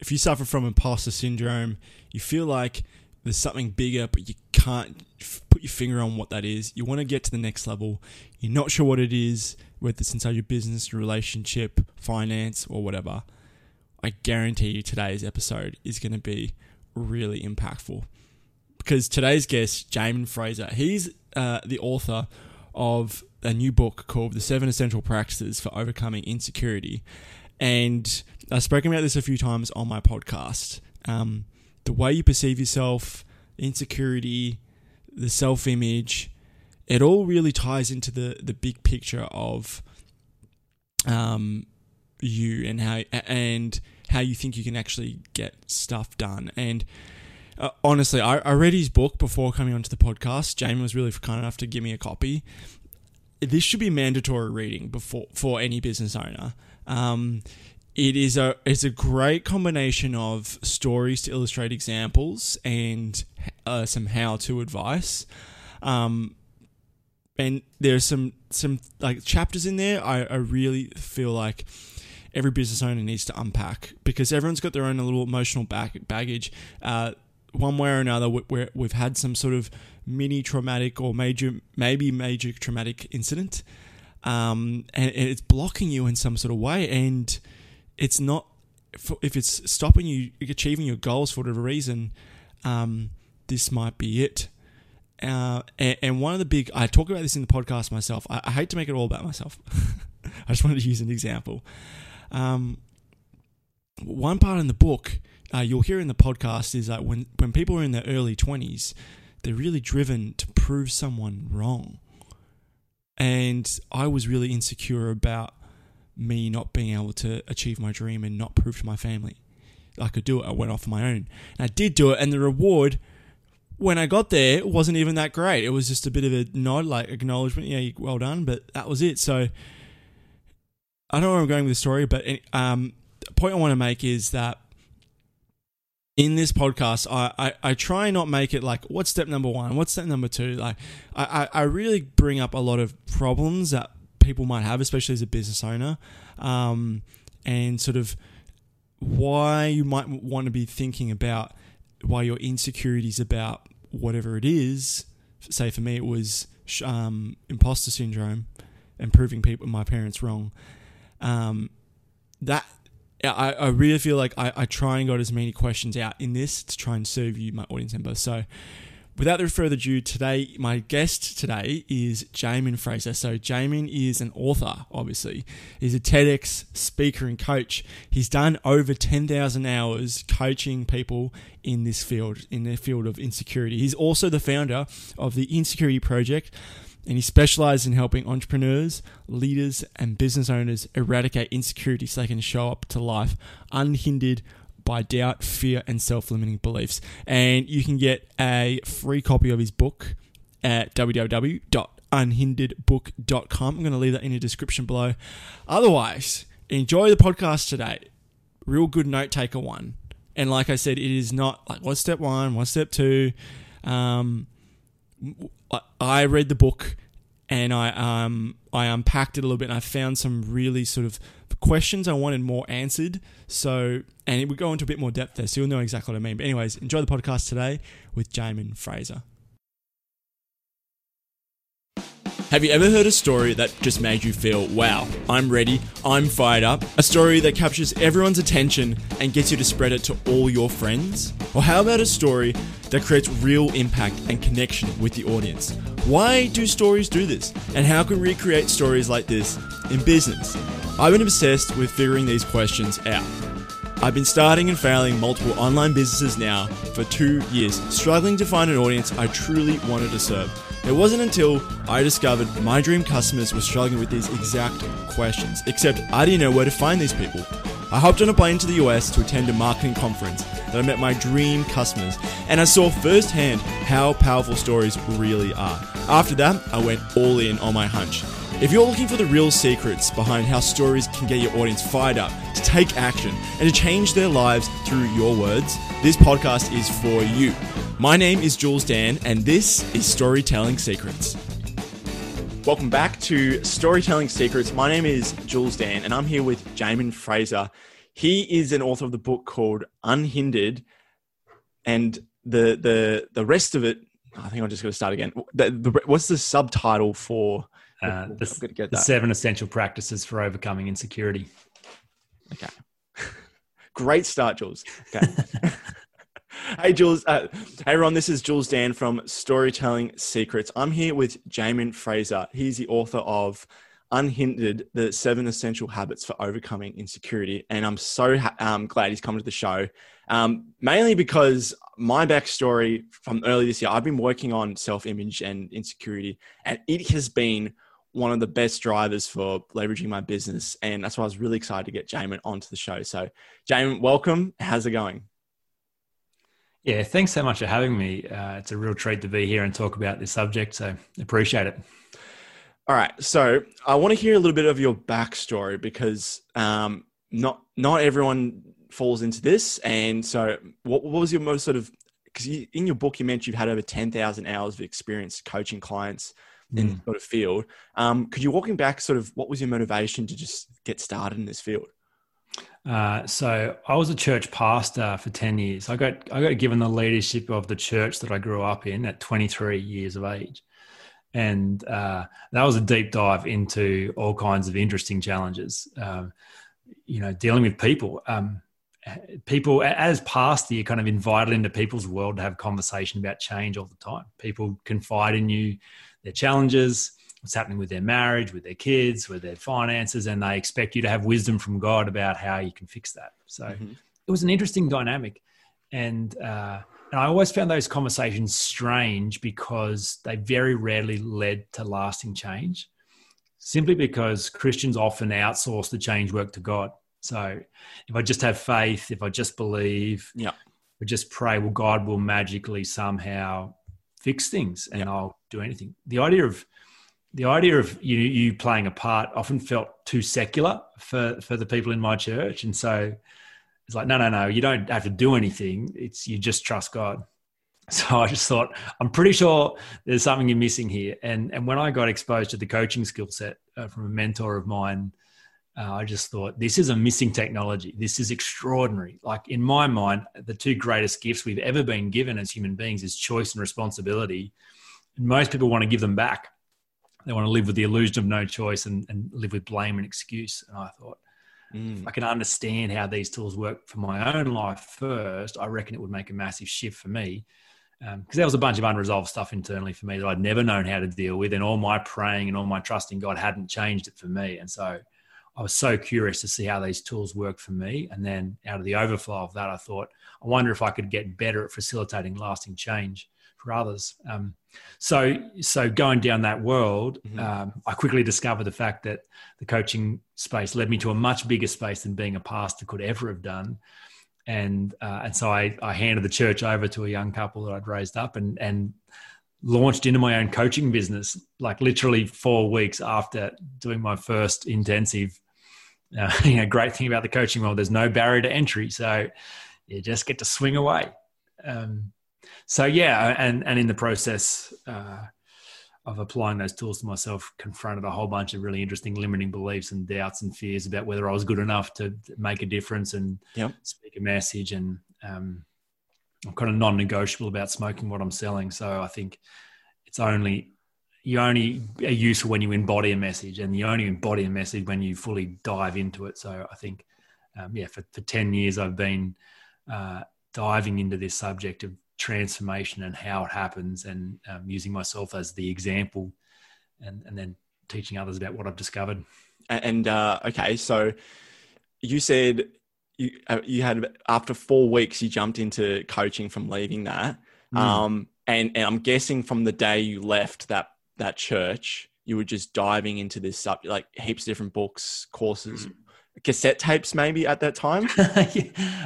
if you suffer from imposter syndrome, you feel like there's something bigger, but you can't f- put your finger on what that is. You want to get to the next level. You're not sure what it is, whether it's inside your business, your relationship, finance, or whatever. I guarantee you today's episode is going to be really impactful. Because today's guest, Jamin Fraser, he's uh, the author of a new book called The Seven Essential Practices for Overcoming Insecurity. And I've spoken about this a few times on my podcast. Um, the way you perceive yourself, insecurity, the self image, it all really ties into the, the big picture of um, you and how and how you think you can actually get stuff done. And uh, honestly, I, I read his book before coming onto the podcast. Jamin was really kind enough to give me a copy. This should be mandatory reading before for any business owner. Um, it is a it's a great combination of stories to illustrate examples and uh, some how to advice. Um, and there's some some like chapters in there. I, I really feel like every business owner needs to unpack because everyone's got their own little emotional bag, baggage. Uh, one way or another, we we've had some sort of mini traumatic or major, maybe major traumatic incident, um, and, it's blocking you in some sort of way. And it's not if it's stopping you achieving your goals for whatever reason. Um, this might be it. Uh, and, and, one of the big, I talk about this in the podcast myself. I, I hate to make it all about myself. I just wanted to use an example. Um, one part in the book uh, you'll hear in the podcast is that when, when people are in their early 20s, they're really driven to prove someone wrong. And I was really insecure about me not being able to achieve my dream and not prove to my family I could do it. I went off on my own. And I did do it, and the reward when I got there wasn't even that great. It was just a bit of a nod, like acknowledgement. Yeah, well done, but that was it. So I don't know where I'm going with the story, but um, the point I want to make is that in this podcast, I, I, I, try not make it like what's step number one, what's step number two. Like I, I really bring up a lot of problems that people might have, especially as a business owner, um, and sort of why you might want to be thinking about why your insecurities about whatever it is. Say for me, it was um, imposter syndrome and proving people my parents wrong um, that I, I really feel like I, I try and got as many questions out in this to try and serve you, my audience member. So, without further ado, today my guest today is Jamin Fraser. So Jamin is an author, obviously. He's a TEDx speaker and coach. He's done over 10,000 hours coaching people in this field, in the field of insecurity. He's also the founder of the Insecurity Project and he specializes in helping entrepreneurs, leaders, and business owners eradicate insecurity so they can show up to life unhindered by doubt, fear, and self limiting beliefs. And you can get a free copy of his book at www.unhinderedbook.com. I'm going to leave that in the description below. Otherwise, enjoy the podcast today. Real good note taker one. And like I said, it is not like what's step one, what's step two. Um, I read the book and I um I unpacked it a little bit and I found some really sort of questions I wanted more answered. So and we go into a bit more depth there, so you'll know exactly what I mean. But anyways, enjoy the podcast today with Jamin Fraser. Have you ever heard a story that just made you feel, wow, I'm ready, I'm fired up? A story that captures everyone's attention and gets you to spread it to all your friends? Or how about a story that creates real impact and connection with the audience? Why do stories do this? And how can we create stories like this in business? I've been obsessed with figuring these questions out. I've been starting and failing multiple online businesses now for two years, struggling to find an audience I truly wanted to serve. It wasn't until I discovered my dream customers were struggling with these exact questions, except I didn't know where to find these people. I hopped on a plane to the US to attend a marketing conference that I met my dream customers, and I saw firsthand how powerful stories really are. After that, I went all in on my hunch. If you're looking for the real secrets behind how stories can get your audience fired up to take action and to change their lives through your words, this podcast is for you. My name is Jules Dan, and this is Storytelling Secrets. Welcome back to Storytelling Secrets. My name is Jules Dan, and I'm here with Jamin Fraser. he is an author of the book called Unhindered, and the the the rest of it. I think I'm just going to start again. The, the, what's the subtitle for? Uh, the, the seven essential practices for overcoming insecurity. Okay. Great start, Jules. Okay. hey, Jules. Uh, hey, everyone. This is Jules Dan from Storytelling Secrets. I'm here with Jamin Fraser. He's the author of Unhindered, the seven essential habits for overcoming insecurity. And I'm so um, glad he's come to the show, um, mainly because my backstory from early this year, I've been working on self image and insecurity, and it has been one of the best drivers for leveraging my business. And that's why I was really excited to get Jamin onto the show. So, Jamin, welcome. How's it going? Yeah, thanks so much for having me. Uh, it's a real treat to be here and talk about this subject. So, appreciate it. All right, so I want to hear a little bit of your backstory because um, not not everyone falls into this, and so what, what was your most sort of because in your book you mentioned you've had over ten thousand hours of experience coaching clients in mm. sort of field. Um, could you walking back sort of what was your motivation to just get started in this field? Uh, so I was a church pastor for 10 years. I got, I got given the leadership of the church that I grew up in at 23 years of age and uh, that was a deep dive into all kinds of interesting challenges. Um, you know, dealing with people. Um, people, as pastor, you're kind of invited into people's world to have conversation about change all the time. People confide in you their challenges, what's happening with their marriage, with their kids, with their finances, and they expect you to have wisdom from God about how you can fix that. So mm-hmm. it was an interesting dynamic, and. Uh, and I always found those conversations strange because they very rarely led to lasting change, simply because Christians often outsource the change work to God. So if I just have faith, if I just believe, yeah. I just pray, well, God will magically somehow fix things and yeah. I'll do anything. The idea of the idea of you you playing a part often felt too secular for for the people in my church, and so it's like, no, no, no, you don't have to do anything. It's you just trust God. So I just thought, I'm pretty sure there's something you're missing here. And and when I got exposed to the coaching skill set uh, from a mentor of mine, uh, I just thought this is a missing technology. This is extraordinary. Like in my mind, the two greatest gifts we've ever been given as human beings is choice and responsibility. And most people want to give them back. They want to live with the illusion of no choice and, and live with blame and excuse. And I thought, Mm. I can understand how these tools work for my own life first, I reckon it would make a massive shift for me. Because um, there was a bunch of unresolved stuff internally for me that I'd never known how to deal with, and all my praying and all my trusting God hadn't changed it for me. And so I was so curious to see how these tools work for me. And then out of the overflow of that, I thought, I wonder if I could get better at facilitating lasting change for others. Um, so, so going down that world, mm-hmm. um, I quickly discovered the fact that the coaching space led me to a much bigger space than being a pastor could ever have done. And uh, and so I, I handed the church over to a young couple that I'd raised up and and launched into my own coaching business like literally four weeks after doing my first intensive. Uh, you know, great thing about the coaching world, there's no barrier to entry, so you just get to swing away. Um, so yeah, and and in the process uh, of applying those tools to myself, confronted a whole bunch of really interesting limiting beliefs and doubts and fears about whether I was good enough to make a difference and yep. speak a message. And um, I'm kind of non-negotiable about smoking what I'm selling. So I think it's only you only are useful when you embody a message, and you only embody a message when you fully dive into it. So I think, um, yeah, for, for ten years I've been uh, diving into this subject of transformation and how it happens and um, using myself as the example and, and then teaching others about what I've discovered. And uh, okay, so you said you uh, you had after four weeks you jumped into coaching from leaving that, mm. um, and and I'm guessing from the day you left that that church, you were just diving into this stuff like heaps of different books, courses. Mm cassette tapes maybe at that time?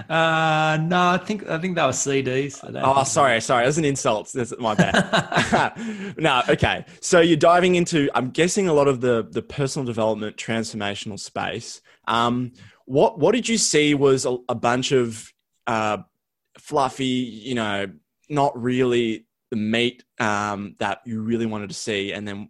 uh, no, I think I think that was CDs. Oh, sorry, sorry, that's an insult. That's my bad. no, okay. So you're diving into, I'm guessing, a lot of the the personal development, transformational space. Um, what what did you see was a, a bunch of uh, fluffy, you know, not really the meat um, that you really wanted to see, and then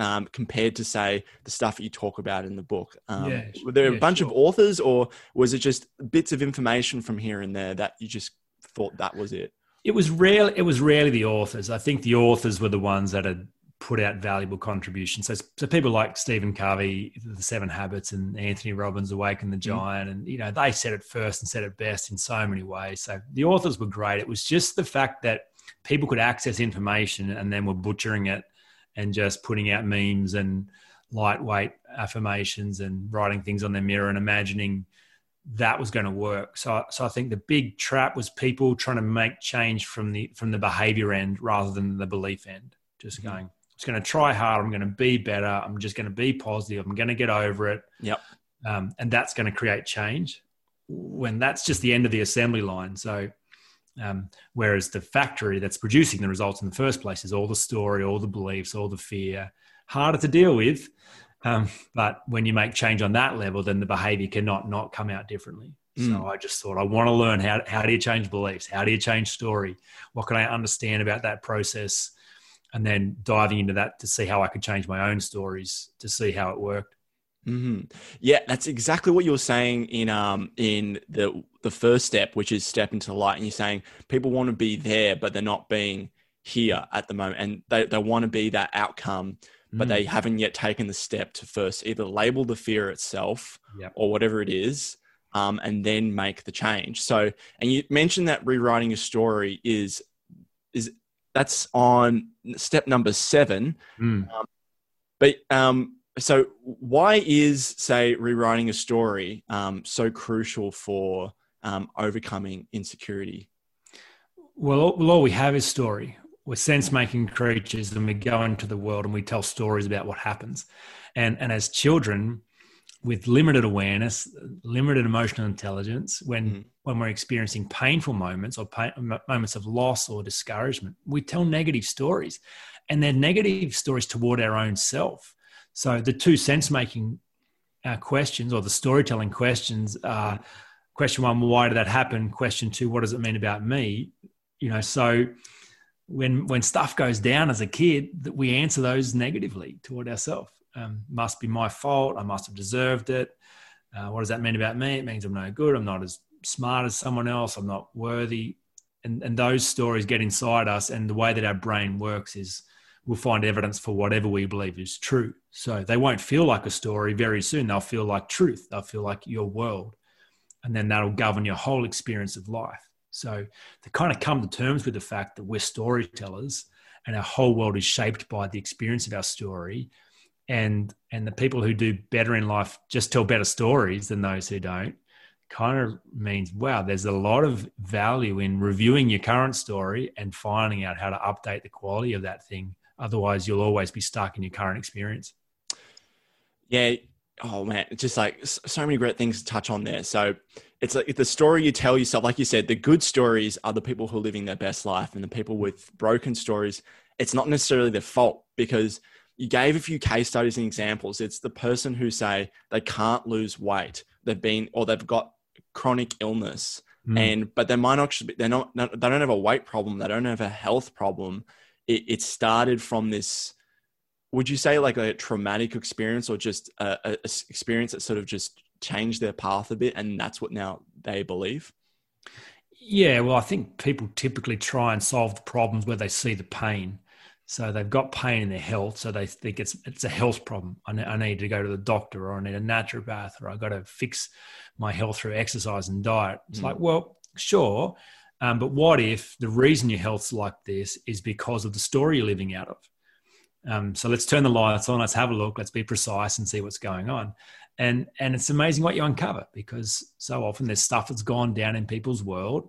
um, compared to say the stuff that you talk about in the book? Um, Yeah, were there a yeah, bunch of authors, or was it just bits of information from here and there that you just thought that was it? It was rarely it was rarely the authors. I think the authors were the ones that had put out valuable contributions. So, so people like Stephen Covey, The Seven Habits, and Anthony Robbins, Awaken the Giant, and you know they said it first and said it best in so many ways. So the authors were great. It was just the fact that people could access information and then were butchering it and just putting out memes and lightweight affirmations and writing things on their mirror and imagining that was going to work. So, so I think the big trap was people trying to make change from the from the behavior end rather than the belief end. Just Mhm. going, I'm just going to try hard. I'm going to be better. I'm just going to be positive. I'm going to get over it. Yep. Um, and that's going to create change. When that's just the end of the assembly line. So, um, whereas the factory that's producing the results in the first place is all the story, all the beliefs, all the fear, harder to deal with. Um, but when you make change on that level, then the behavior cannot not come out differently. Mm. So I just thought I want to learn how how do you change beliefs? How do you change story? What can I understand about that process? And then diving into that to see how I could change my own stories to see how it worked. Hmm Yeah, that's exactly what you were saying in um in the the first step, which is step into the light. And you're saying people want to be there, but they're not being here at the moment, and they they want to be that outcome, but Mm. they haven't yet taken the step to first either label the fear itself Yep. or whatever it is, um, and then make the change. So, and you mentioned that rewriting your story is is that's on step number seven. Mm. But um, so why is say rewriting a story um, so crucial for um, overcoming insecurity? Well, all, well, all we have is story. We're sense making creatures and we go into the world and we tell stories about what happens. And, and as children, with limited awareness, limited emotional intelligence, when, Mhm. when we're experiencing painful moments or pain, moments of loss or discouragement, we tell negative stories. And they're negative stories toward our own self. So the two sense making uh, questions or the storytelling questions are question one, why did that happen? Question two, what does it mean about me? You know, so when when stuff goes down as a kid, that we answer those negatively toward ourselves. Um, must be my fault. I must have deserved it. Uh, what does that mean about me? It means I'm no good. I'm not as smart as someone else. I'm not worthy. And and those stories get inside us. And the way that our brain works is we'll find evidence for whatever we believe is true. So they won't feel like a story very soon. They'll feel like truth. They'll feel like your world. And then that'll govern your whole experience of life. So to kind of come to terms with the fact that we're storytellers and our whole world is shaped by the experience of our story. And and the people who do better in life just tell better stories than those who don't kind of means wow there's a lot of value in reviewing your current story and finding out how to update the quality of that thing otherwise you'll always be stuck in your current experience Yeah. Oh man, it's just like so many great things to touch on there. So it's like the story you tell yourself, like you said, the good stories are the people who are living their best life, and the people with broken stories, it's not necessarily their fault because you gave a few case studies and examples. It's the person who say they can't lose weight, they've been or they've got chronic illness, Mm. and but they might not actually be, they're not they don't have a weight problem, they don't have a health problem. It, it started from this would you say like a traumatic experience or just a, a- experience that sort of just changed their path a bit and that's what now they believe Yeah, well, I think people typically try and solve the problems where they see the pain. So they've got pain in their health, so they think it's it's a health problem. I, ne- I need to go to the doctor, or I need a naturopath, or I got to fix my health through exercise and diet. It's Mm. like, well, sure, um, but what if the reason your health's like this is because of the story you're living out of? Um, so let's turn the lights on. Let's have a look. Let's be precise and see what's going on. And and it's amazing what you uncover because so often there's stuff that's gone down in people's world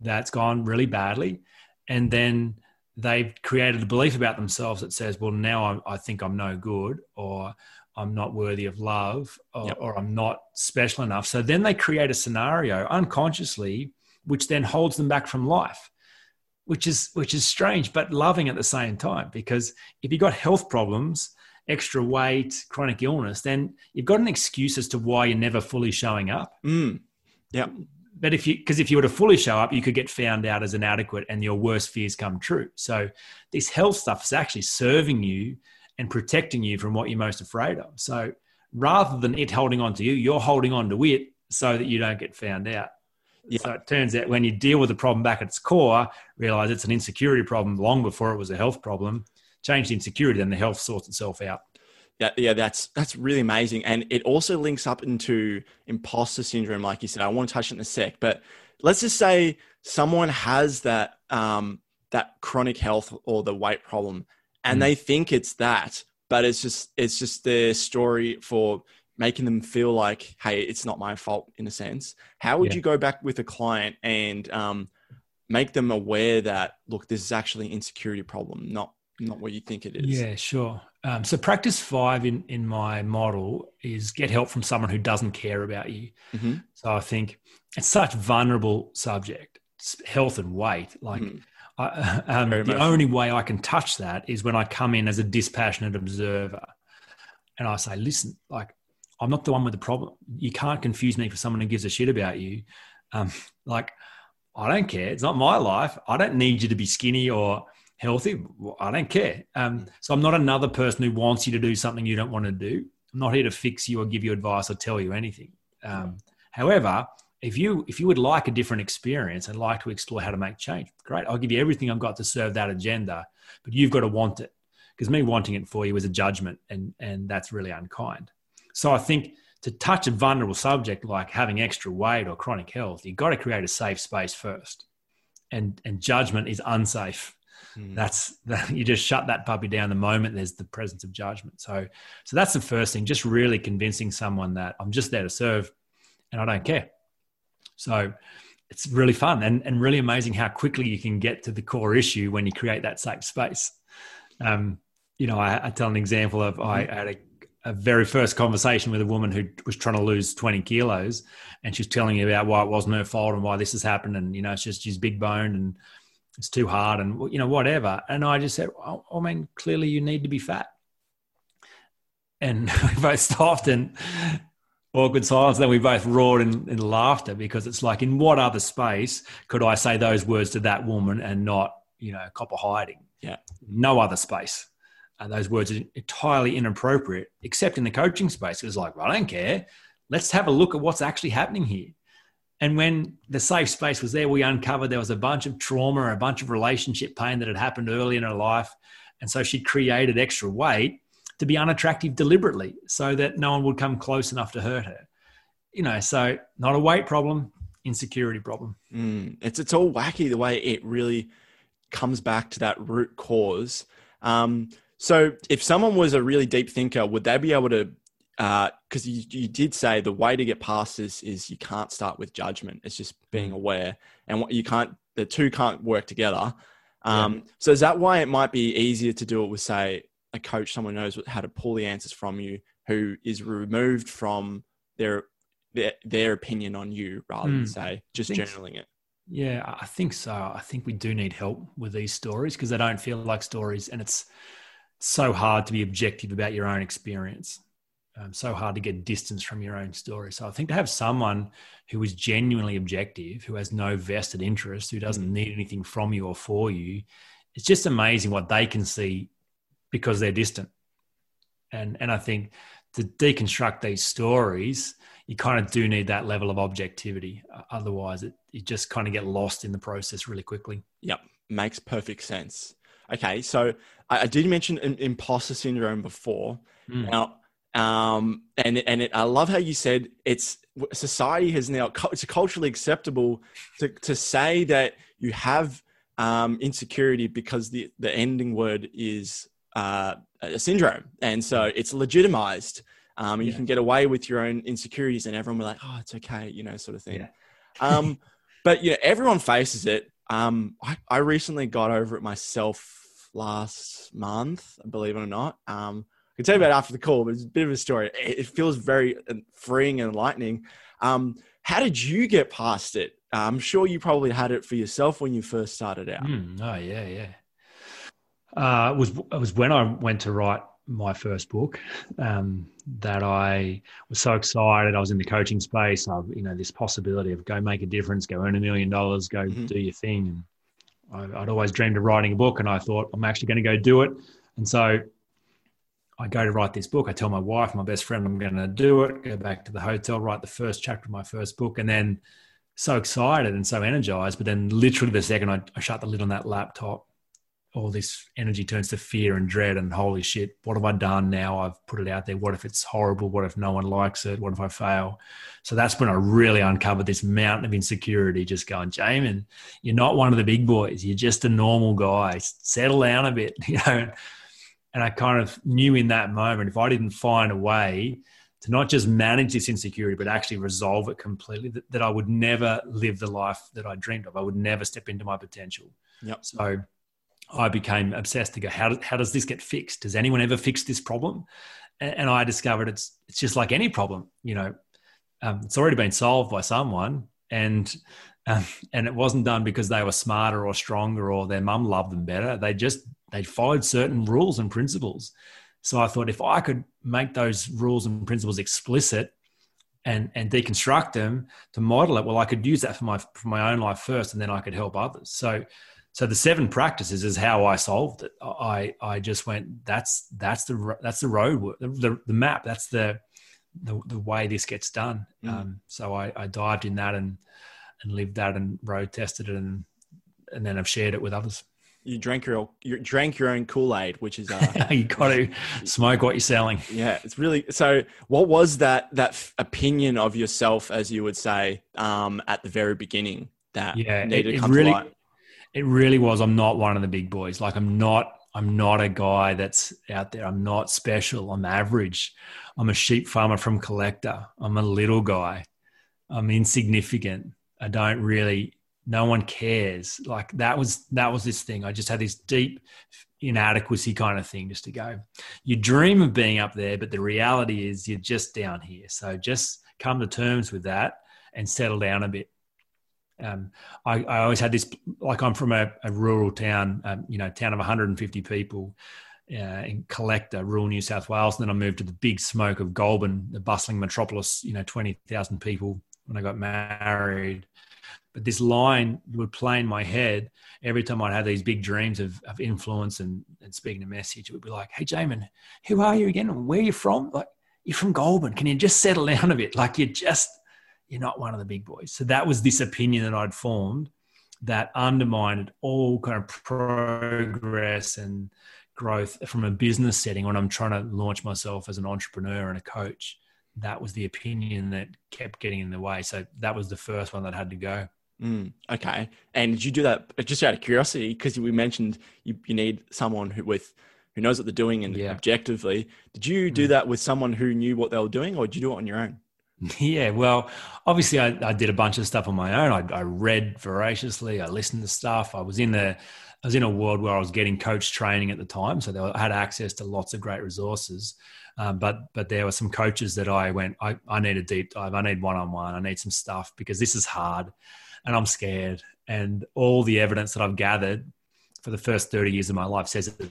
that's gone really badly, and then they've created a belief about themselves that says, "Well, now I, I think I'm no good," or "I'm not worthy of love," or, Yep. or "I'm not special enough." So then they create a scenario unconsciously, which then holds them back from life which is which is strange but loving at the same time because if you've got health problems extra weight chronic illness then you've got an excuse as to why you're never fully showing up mm. but if you because if you were to fully show up you could get found out as inadequate and your worst fears come true so this health stuff is actually serving you and protecting you from what you're most afraid of. So rather than it holding on to you, you're holding on to it so that you don't get found out. Yeah. So it turns out when you deal with the problem back at its core, realize it's an insecurity problem long before it was a health problem. Change the insecurity, then the health sorts itself out. Yeah, yeah, that's that's really amazing, and it also links up into imposter syndrome, like you said. I want to touch it in a sec, but let's just say someone has that um, that chronic health or the weight problem, and mm. they think it's that, but it's just it's just their story for making them feel like, hey, it's not my fault in a sense. How would yeah. you go back with a client and um, make them aware that look, this is actually an insecurity problem, not not what you think it is? Yeah, sure. Um, so practice five in in my model is get help from someone who doesn't care about you. Mm-hmm. So I think it's such vulnerable subject, health and weight, like. Mm-hmm I, um, the only way I can touch that is when I come in as a dispassionate observer and I say, listen, like, I'm not the one with the problem. You can't confuse me for someone who gives a shit about you. Um, like, I don't care. It's not my life. I don't need you to be skinny or healthy. I don't care. Um, so I'm not another person who wants you to do something you don't want to do. I'm not here to fix you or give you advice or tell you anything. Um, however, if you if you would like a different experience and like to explore how to make change, great. I'll give you everything I've got to serve that agenda, but you've got to want it because me wanting it for you is a judgment, and and that's really unkind. So I think to touch a vulnerable subject like having extra weight or chronic health, you've got to create a safe space first, and and judgment is unsafe. Mm. That's that, you just shut that puppy down the moment there's the presence of judgment. So so that's the first thing. Just really convincing someone that I'm just there to serve, and I don't care so it's really fun and, and really amazing how quickly you can get to the core issue when you create that safe space. Um, you know, I, I, tell an example of I had a, a, very first conversation with a woman who was trying to lose 20 kilos and she's telling me about why it wasn't her fault and why this has happened. And, you know, it's just she's big boned and it's too hard and, you know, whatever. And I just said, oh, I mean, clearly you need to be fat. And we both stopped and awkward silence. Then we both roared in, in laughter because it's like, in what other space could I say those words to that woman and not, you know, copper hiding? Yeah. No other space. And those words are entirely inappropriate, except in the coaching space. It was like, well, I don't care. Let's have a look at what's actually happening here. And when the safe space was there, we uncovered there was a bunch of trauma, a bunch of relationship pain that had happened early in her life. And so she created extra weight to be unattractive deliberately so that no one would come close enough to hurt her. You know, so not a weight problem, insecurity problem. Mm, it's it's all wacky the way it really comes back to that root cause. Um, so if someone was a really deep thinker, would they be able to? Because uh, you, you did say the way to get past this is you can't start with judgment. It's just being mm. aware, and what you can't. The two can't work together. Um, yeah. So is that why it might be easier to do it with, say, a coach, someone knows how to pull the answers from you, who is removed from their their, their opinion on you rather mm. than say just journaling it. Yeah, I think so. I think we do need help with these stories because they don't feel like stories, and it's so hard to be objective about your own experience. Um, so hard to get distance from your own story. So I think to have someone who is genuinely objective, who has no vested interest, who doesn't need anything from you or for you, it's just amazing what they can see because they're distant. And and I think to deconstruct these stories, you kind of do need that level of objectivity. Otherwise, it you just kind of get lost in the process really quickly. Yep, makes perfect sense. Okay, so I, I did mention imposter syndrome before. Mm. Now, um, and and it, I love how you said it's society has now it's culturally acceptable to to say that you have um, insecurity because the the ending word is uh, a syndrome, and so it's legitimized. Um, and yeah. you can get away with your own insecurities, and everyone will be like, "Oh, it's okay," you know, sort of thing. Yeah. um, but yeah, everyone faces it. Um, I, I, recently got over it myself last month, believe it or not. Um, I can tell you about after the call, but it's a bit of a story. It, it feels very uh, freeing and enlightening. Um, how did you get past it? I'm sure you probably had it for yourself when you first started out. Mm, oh yeah, yeah uh, it was it was when I went to write my first book um, that I was so excited. I was in the coaching space. I, you know, this possibility of go make a difference, go earn a million dollars, go mm-hmm. do your thing. And I, would always dreamed of writing a book, and I thought I'm actually going to go do it. And so I go to write this book. I tell my wife, my best friend, I'm going to do it. Go back to the hotel, write the first chapter of my first book, and then so excited and so energized. But then, literally, the second I, I shut the lid on that laptop, all this energy turns to fear and dread and holy shit, what have I done now? I've put it out there. What if it's horrible? What if no one likes it? What if I fail? So that's when I really uncovered this mountain of insecurity, just going, Jamin, you're not one of the big boys. You're just a normal guy. Settle down a bit, you know. And I kind of knew in that moment, if I didn't find a way to not just manage this insecurity, but actually resolve it completely, that, that I would never live the life that I dreamed of. I would never step into my potential. Yep. So I became obsessed to go, how, how does this get fixed? Does anyone ever fix this problem? And, and I discovered it's, it's just like any problem, you know, um, it's already been solved by someone and, um, and it wasn't done because they were smarter or stronger or their mum loved them better. They just, they followed certain rules and principles. So I thought if I could make those rules and principles explicit and and deconstruct them to model it, well, I could use that for my for my own life first, and then I could help others. So so the seven practices is how I solved it. I I just went that's that's the that's the road the the map that's the the, the way this gets done. Mm. Um, so I, I dived in that and and lived that and road tested it and and then I've shared it with others. You drank your you drank your own Kool Aid, which is uh, you got to smoke what you're selling. Yeah, it's really so. What was that that opinion of yourself, as you would say, um, at the very beginning that yeah, needed it, to come really, to light? It really was. I'm not one of the big boys. Like I'm not. I'm not a guy that's out there. I'm not special. I'm average. I'm a sheep farmer from Collector. I'm a little guy. I'm insignificant. I don't really. No one cares. Like that was that was this thing. I just had this deep inadequacy kind of thing just to go. You dream of being up there, but the reality is you're just down here. So just come to terms with that and settle down a bit um, I, I, always had this like I'm from a, a rural town, um, you know, town of 150 people uh, in Collector, rural New South Wales. And then I moved to the big smoke of Goulburn, the bustling metropolis, you know, 20,000 people when I got married. But this line would play in my head every time I'd have these big dreams of, of influence and, and speaking a message. It would be like, hey, Jamin, who are you again? Where are you from? Like, you're from Goulburn. Can you just settle down a bit? Like, you're just you're not one of the big boys. So that was this opinion that I'd formed that undermined all kind of progress and growth from a business setting when I'm trying to launch myself as an entrepreneur and a coach. That was the opinion that kept getting in the way. So that was the first one that had to go. Mm, okay. And did you do that just out of curiosity? Because we mentioned you, you need someone who with who knows what they're doing and yeah. objectively. Did you do mm. that with someone who knew what they were doing, or did you do it on your own? Yeah, well, obviously, I, I, did a bunch of stuff on my own. I, I, read voraciously. I listened to stuff. I was in the, I was in a world where I was getting coach training at the time, so I had access to lots of great resources. Um, but but there were some coaches that I went, I, I need a deep dive. I need one on one. I need some stuff because this is hard, and I'm scared. And all the evidence that I've gathered for the first thirty years of my life says that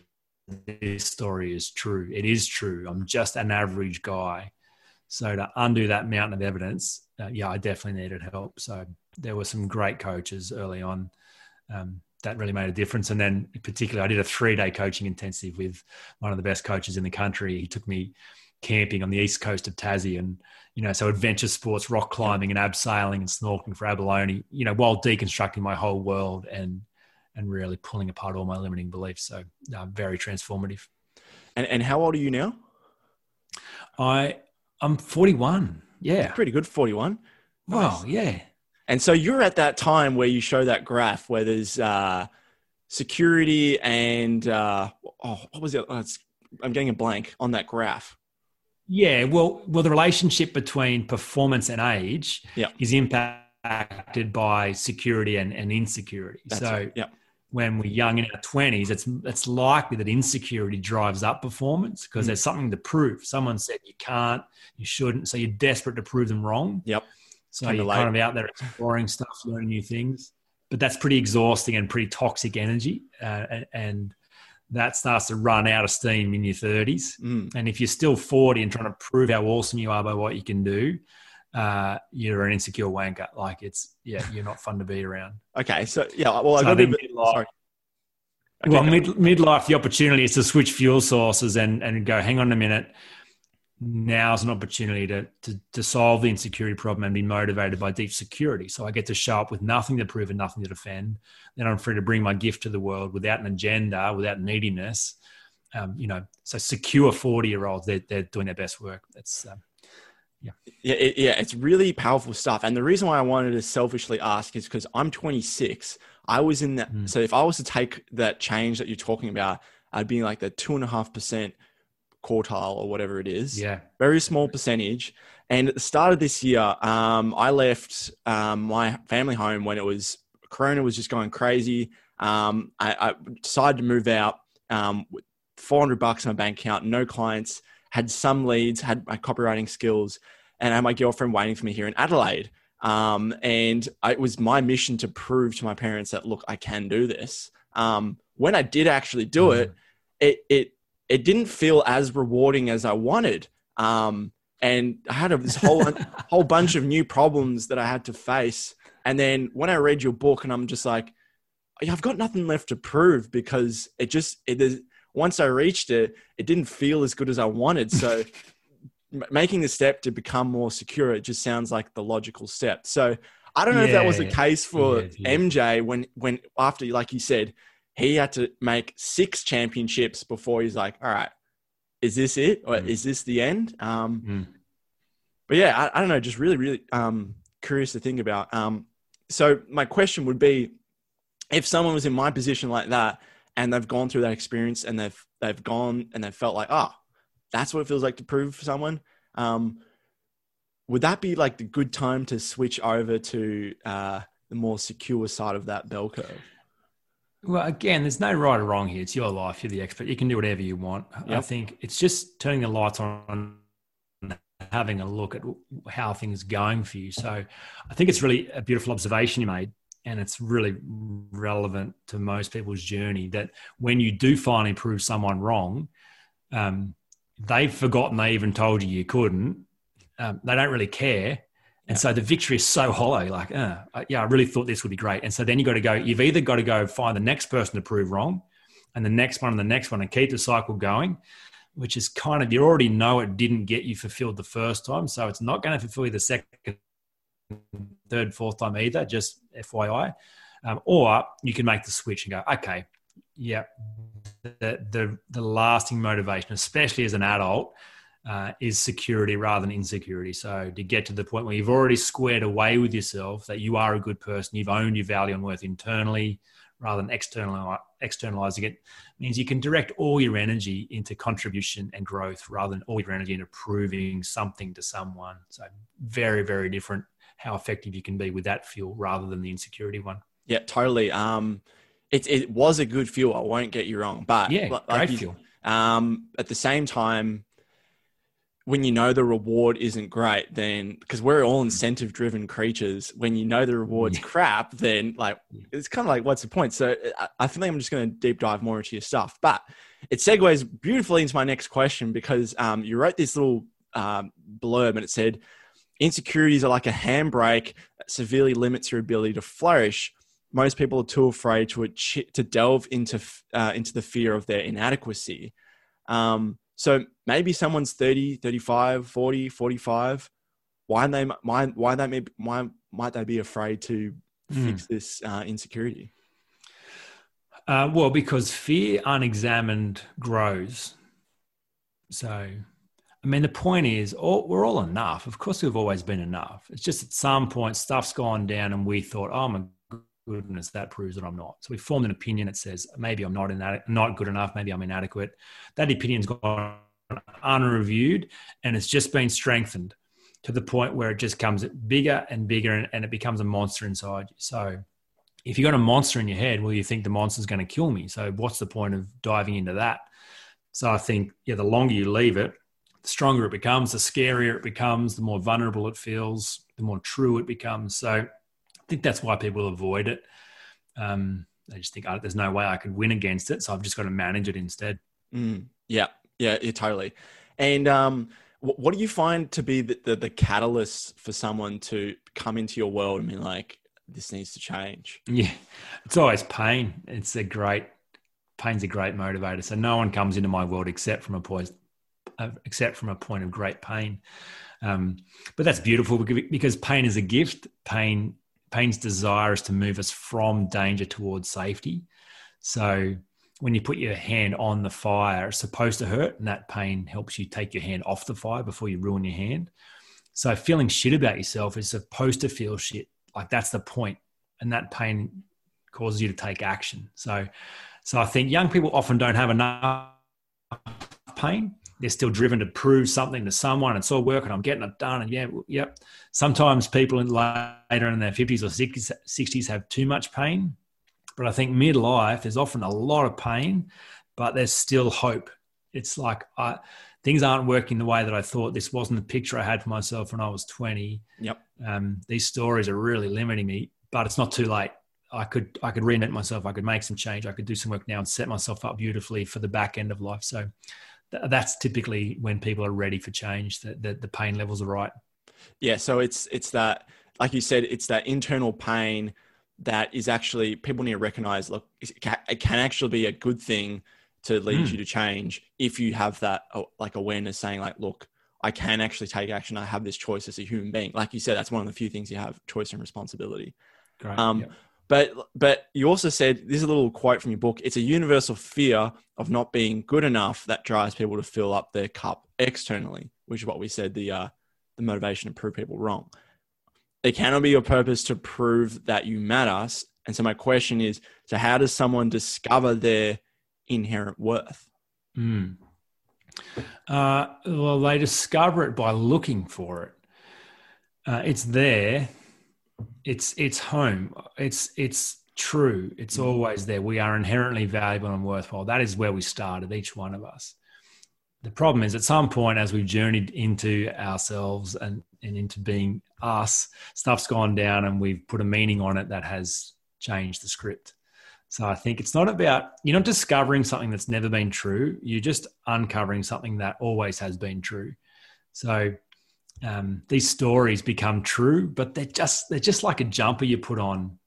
this story is true. It is true. I'm just an average guy so to undo that mountain of evidence, uh, yeah, I definitely needed help. So there were some great coaches early on um, that really made a difference. And then, particularly, I did a three day coaching intensive with one of the best coaches in the country. He took me camping on the east coast of Tassie, and you know, so adventure sports, rock climbing, and abseiling and snorkeling for abalone. You know, while deconstructing my whole world and and really pulling apart all my limiting beliefs. So uh, very transformative. And and how old are you now? I I'm 41. Yeah. Pretty good, 41. Wow, yeah. And so you're at that time where you show that graph where there's uh, security and uh, oh, what was it? Oh, I'm getting a blank on that graph. Yeah, well, well, the relationship between performance and age yep. is impacted by security and, and insecurity. That's so, it. Yep when we're young in our 20s, it's, it's likely that insecurity drives up performance because mm. there's something to prove. Someone said you can't, you shouldn't. So you're desperate to prove them wrong. Yep. So you're kind of out there exploring stuff, learning new things. But that's pretty exhausting and pretty toxic energy. Uh, and that starts to run out of steam in your 30s. Mm. And if you're still 40 and trying to prove how awesome you are by what you can do, uh, you're an insecure wanker. Like it's yeah, you're not fun to be around. Okay, so yeah, well, I got a bit. Sorry. Okay, well, mid midlife, the opportunity is to switch fuel sources and and go. Hang on a minute. Now's an opportunity to, to to solve the insecurity problem and be motivated by deep security. So I get to show up with nothing to prove and nothing to defend. Then I'm free to bring my gift to the world without an agenda, without neediness. Um, you know, so secure forty year olds, they're they're doing their best work. That's um, Yeah, it, yeah, it's really powerful stuff. And the reason why I wanted to selfishly ask is because I'm 26. I was in that. Mm. So if I was to take that change that you're talking about, I'd be like the two and a half percent quartile or whatever it is. yeah, very small percentage. And at the start of this year, um, I left um, my family home when it was Corona was just going crazy. Um, I, I decided to move out um, 400 bucks in my bank account, no clients, had some leads, had my copywriting skills, and I had my girlfriend waiting for me here in Adelaide. Um, and I, it was my mission to prove to my parents that look, I can do this. Um, when I did actually do it, it it it didn't feel as rewarding as I wanted. Um, and I had a, this whole whole bunch of new problems that I had to face. And then when I read your book, and I'm just like, I've got nothing left to prove because it just it is. Once I reached it, it didn't feel as good as I wanted. So m- making the step to become more secure, it just sounds like the logical step. So I don't know if that was the case for Yeah, yeah. MJ when when after like you said he had to make six championships before he's like, all right, is this it or Mm. is this the end? Um, Mm. but yeah, I, I don't know, just really, really um, curious to think about. Um, so my question would be, if someone was in my position like that and they've gone through that experience and they've they've gone and they've felt like, oh, that's what it feels like to prove for someone. Um, would that be like the good time to switch over to uh, the more secure side of that bell curve? Well, again, there's no right or wrong here. It's your life. You're the expert. You can do whatever you want. I think it's just turning the lights on and having a look at how things are going for you. So I think it's really a beautiful observation you made. And it's really relevant to most people's journey that when you do finally prove someone wrong, um, they've forgotten they even told you you couldn't. Um, they don't really care. And Yeah. so the victory is so hollow. Like, uh, yeah, I really thought this would be great. And so then you got to go, you've either got to go find the next person to prove wrong and the next one and the next one and keep the cycle going, which is kind of, you already know it didn't get you fulfilled the first time. So it's not going to fulfill you the second, third, fourth time either, just FYI. Um, or you can make the switch and go, okay, yeah, the, the, the lasting motivation, especially as an adult, uh, is security rather than insecurity. So to get to the point where you've already squared away with yourself that you are a good person, you've owned your value and worth internally rather than external, externalizing it, means you can direct all your energy into contribution and growth rather than all your energy into proving something to someone. So very, very different how effective you can be with that fuel rather than the insecurity one. Yeah, totally. Um, it, it was a good fuel. I won't get you wrong, but Yeah, li- like great you- fuel. Um, at the same time, when you know the reward isn't great, then because we're all incentive driven creatures, when you know the reward's Yeah. crap, then like it's kind of like, what's the point? So I, I feel like I'm just going to deep dive more into your stuff, but it segues beautifully into my next question because um, you wrote this little um, blurb and it said, insecurities are like a handbrake that severely limits your ability to flourish. Most people are too afraid to to delve into uh, into the fear of their inadequacy. Um, so maybe someone's 30, 35, 40, 45. Why they why why they may, why might they be afraid to Hmm. fix this uh, insecurity? Uh, well, because fear unexamined grows. So, I mean, the point is, all, we're all enough. Of course, we've always been enough. It's just at some point, stuff's gone down, and we thought, oh my goodness, that proves that I'm not. So we formed an opinion that says maybe I'm not not good enough, maybe I'm inadequate. That opinion's gone unreviewed, and it's just been strengthened to the point where it just comes bigger and bigger, and, and it becomes a monster inside you. So if you've got a monster in your head, well, you think the monster's going to kill me. So what's the point of diving into that? So I think, yeah, the longer you leave it, the stronger it becomes, the scarier it becomes, the more vulnerable it feels, the more true it becomes. So I think that's why people avoid it. Um, they just think, oh, there's no way I could win against it. So I've just got to manage it instead. Mm, yeah, yeah, yeah, totally. And um, wh- what do you find to be the, the, the catalyst for someone to come into your world and be like, this needs to change? Yeah, it's always pain. It's a great pain's a great motivator. So no one comes into my world except from a uh, except from a point of great pain. Um, but that's beautiful because pain is a gift. Pain, pain's desire is to move us from danger towards safety. So when you put your hand on the fire, it's supposed to hurt, and that pain helps you take your hand off the fire before you ruin your hand. So feeling shit about yourself is supposed to feel shit. Like that's the point, and that pain causes you to take action. So, so I think young people often don't have enough pain. They're still driven to prove something to someone. It's all working. I'm getting it done. And yeah, yep. Sometimes people in later in their 50s or 60s have too much pain. But I think midlife, there's often a lot of pain, but there's still hope. It's like I, things aren't working the way that I thought. This wasn't the picture I had for myself when I was 20. Yep. Um, these stories are really limiting me, but it's not too late. I could I could reinvent myself. I could make some change. I could do some work now and set myself up beautifully for the back end of life. So that's typically when people are ready for change. That the, the pain levels are right. Yeah. So it's it's that like you said, it's that internal pain that is actually people need to recognize. Look, it can actually be a good thing to lead mm. you to change if you have that like awareness saying like look i can actually take action i have this choice as a human being like you said that's one of the few things you have choice and responsibility Great. Um, yep. But but you also said this is a little quote from your book. It's a universal fear of not being good enough that drives people to fill up their cup externally, which is what we said the uh, the motivation to prove people wrong. It cannot be your purpose to prove that you matter. And so my question is: so how does someone discover their inherent worth? Mm. Uh, well, they discover it by looking for it. Uh, it's there it's it's home. It's it's true. It's mm. always there. We are inherently valuable and worthwhile. That is where we started, each one of us. The problem is at some point as we've journeyed into ourselves and, and into being us, stuff's gone down and we've put a meaning on it that has changed the script. So I think it's not about you're not discovering something that's never been true. You're just uncovering something that always has been true. So um, these stories become true, but they're just they're just like a jumper you put on,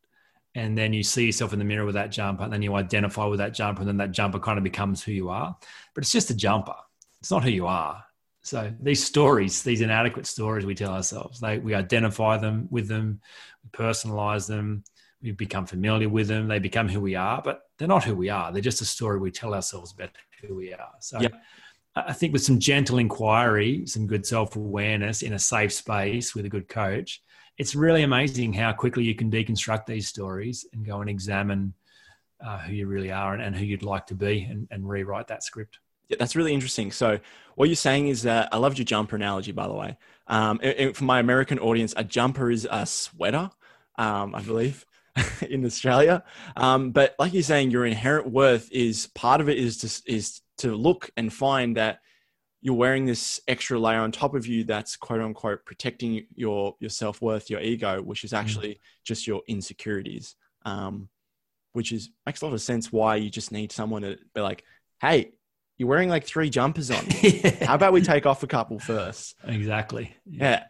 and then you see yourself in the mirror with that jumper, and then you identify with that jumper, and then that jumper kind of becomes who you are. But it's just a jumper; it's not who you are. So these stories, these inadequate stories we tell ourselves, they we identify them with them, we personalize them, we become familiar with them, they become who we are, but they're not who we are. They're just a story we tell ourselves about who we are. So. I think with some gentle inquiry, some good self awareness in a safe space with a good coach, it's really amazing how quickly you can deconstruct these stories and go and examine uh, who you really are and, and, who you'd like to be and, and rewrite that script. Yeah, that's really interesting. So, what you're saying is that I loved your jumper analogy, by the way. Um, for my American audience, a jumper is a sweater, um, I believe, in Australia. Um, but like you're saying, your inherent worth is part of it is to, is to look and find that you're wearing this extra layer on top of you that's quote unquote protecting your your self-worth your ego which is mm. actually just your insecurities um, which is makes a lot of sense why you just need someone to be like hey you're wearing like three jumpers on yeah. how about we take off a couple first exactly yeah,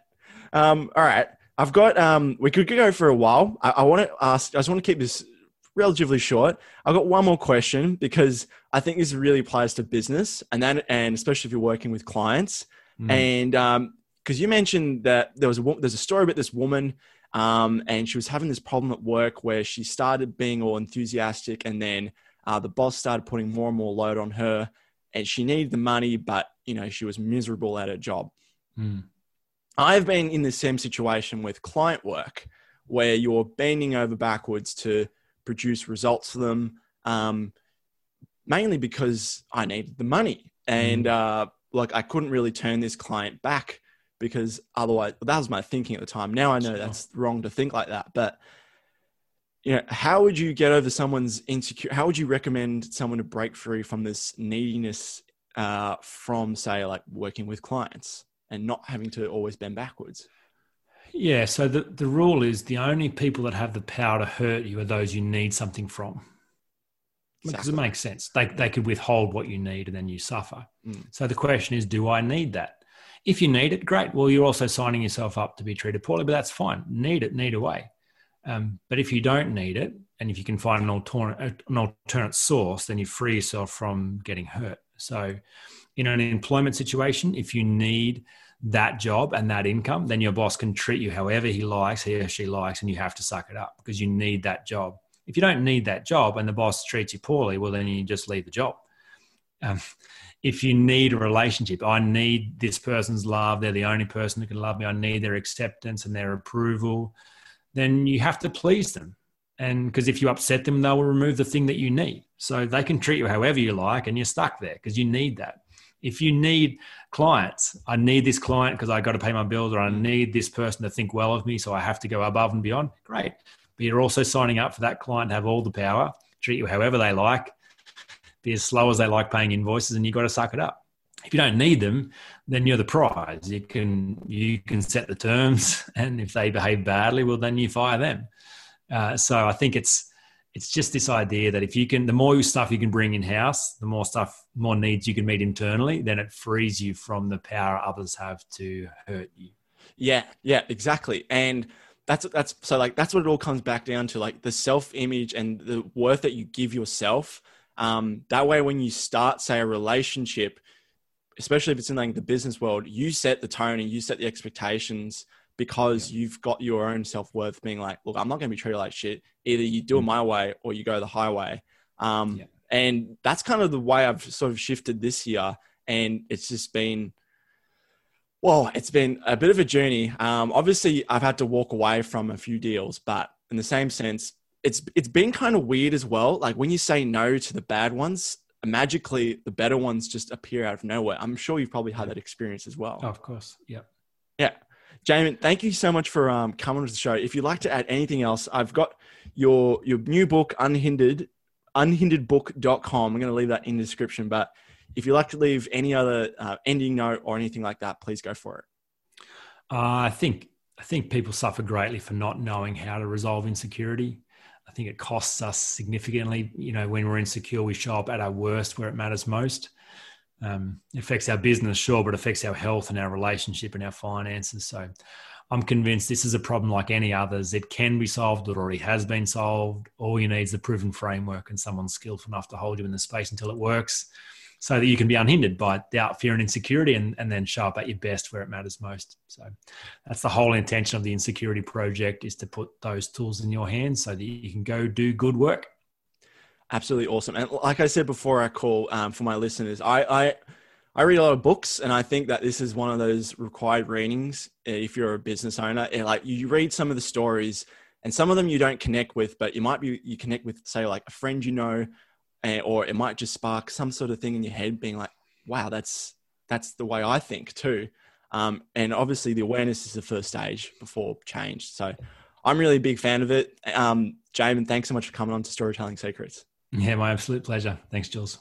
yeah. Um, all right i've got um, we could go for a while i, I want to ask i just want to keep this relatively short. I've got one more question because I think this really applies to business and that, and especially if you're working with clients. Mm. And because um, you mentioned that there was a there's a story about this woman um, and she was having this problem at work where she started being all enthusiastic and then uh, the boss started putting more and more load on her and she needed the money but you know she was miserable at her job. Mm. I've been in the same situation with client work where you're bending over backwards to produce results for them, um, mainly because I needed the money. And mm. uh, like I couldn't really turn this client back because otherwise, that was my thinking at the time. Now I know that's wrong to think like that. But you know, how would you get over someone's insecure? How would you recommend someone to break free from this neediness uh, from, say, like working with clients and not having to always bend backwards? Yeah. So the, the rule is the only people that have the power to hurt you are those you need something from. Because it makes sense. They, they could withhold what you need and then you suffer. Mm. So the question is, do I need that? If you need it, great. Well, you're also signing yourself up to be treated poorly, but that's fine. Need it, need away. Um, but if you don't need it, and if you can find an alternate an alternate source, then you free yourself from getting hurt. So, in an employment situation, if you need that job and that income, then your boss can treat you however he likes, he or she likes, and you have to suck it up because you need that job. If you don't need that job and the boss treats you poorly, well, then you just leave the job. Um, if you need a relationship, I need this person's love. They're the only person who can love me. I need their acceptance and their approval. Then you have to please them. And because if you upset them, they will remove the thing that you need. So they can treat you however you like, and you're stuck there because you need that. If you need clients, I need this client because I got to pay my bills, or I need this person to think well of me, so I have to go above and beyond. Great. But you're also signing up for that client to have all the power, treat you however they like, be as slow as they like paying invoices, and you've got to suck it up. If you don't need them, then you're the prize. You can you can set the terms, and if they behave badly, well, then you fire them. Uh, so I think it's it's just this idea that if you can, the more stuff you can bring in house, the more stuff, more needs you can meet internally, then it frees you from the power others have to hurt you. Yeah, yeah, exactly. And that's that's so like that's what it all comes back down to, like the self image and the worth that you give yourself. Um, that way, when you start, say, a relationship, especially if it's in like the business world, you set the tone and you set the expectations because you've got your own self worth being like, look, I'm not going to be treated like shit. Either you do it mm. my way or you go the highway. Um, yeah. And that's kind of the way I've sort of shifted this year. And it's just been, well, it's been a bit of a journey. Um, obviously, I've had to walk away from a few deals, but in the same sense, it's it's been kind of weird as well. Like when you say no to the bad ones, magically the better ones just appear out of nowhere. I'm sure you've probably had that experience as well. Oh, of course, yeah, yeah. Jamin, thank you so much for um, coming to the show. If you'd like to add anything else, I've got your your new book, Unhindered, unhinderedbook.com. I'm going to leave that in the description. But if you'd like to leave any other uh, ending note or anything like that, please go for it. Uh, I think I think people suffer greatly for not knowing how to resolve insecurity. I think it costs us significantly. You know, when we're insecure, we show up at our worst where it matters most. Um, it affects our business, sure, but it affects our health and our relationship and our finances. So I'm convinced this is a problem like any others. It can be solved, it already has been solved. All you need is a proven framework and someone skillful enough to hold you in the space until it works so that you can be unhindered by doubt, fear, and insecurity and, and then show up at your best where it matters most. So that's the whole intention of the insecurity project is to put those tools in your hands so that you can go do good work absolutely awesome. And like I said before I call, um, for my listeners, I, I I read a lot of books, and I think that this is one of those required readings uh, if you're a business owner. Like you read some of the stories, and some of them you don't connect with, but you might be you connect with, say, like a friend you know, or it might just spark some sort of thing in your head, being like, "Wow, that's that's the way I think too." Um, and obviously, the awareness is the first stage before change. So, I'm really a big fan of it. Um, Jamin, thanks so much for coming on to Storytelling Secrets. Yeah, my absolute pleasure. Thanks, Jules.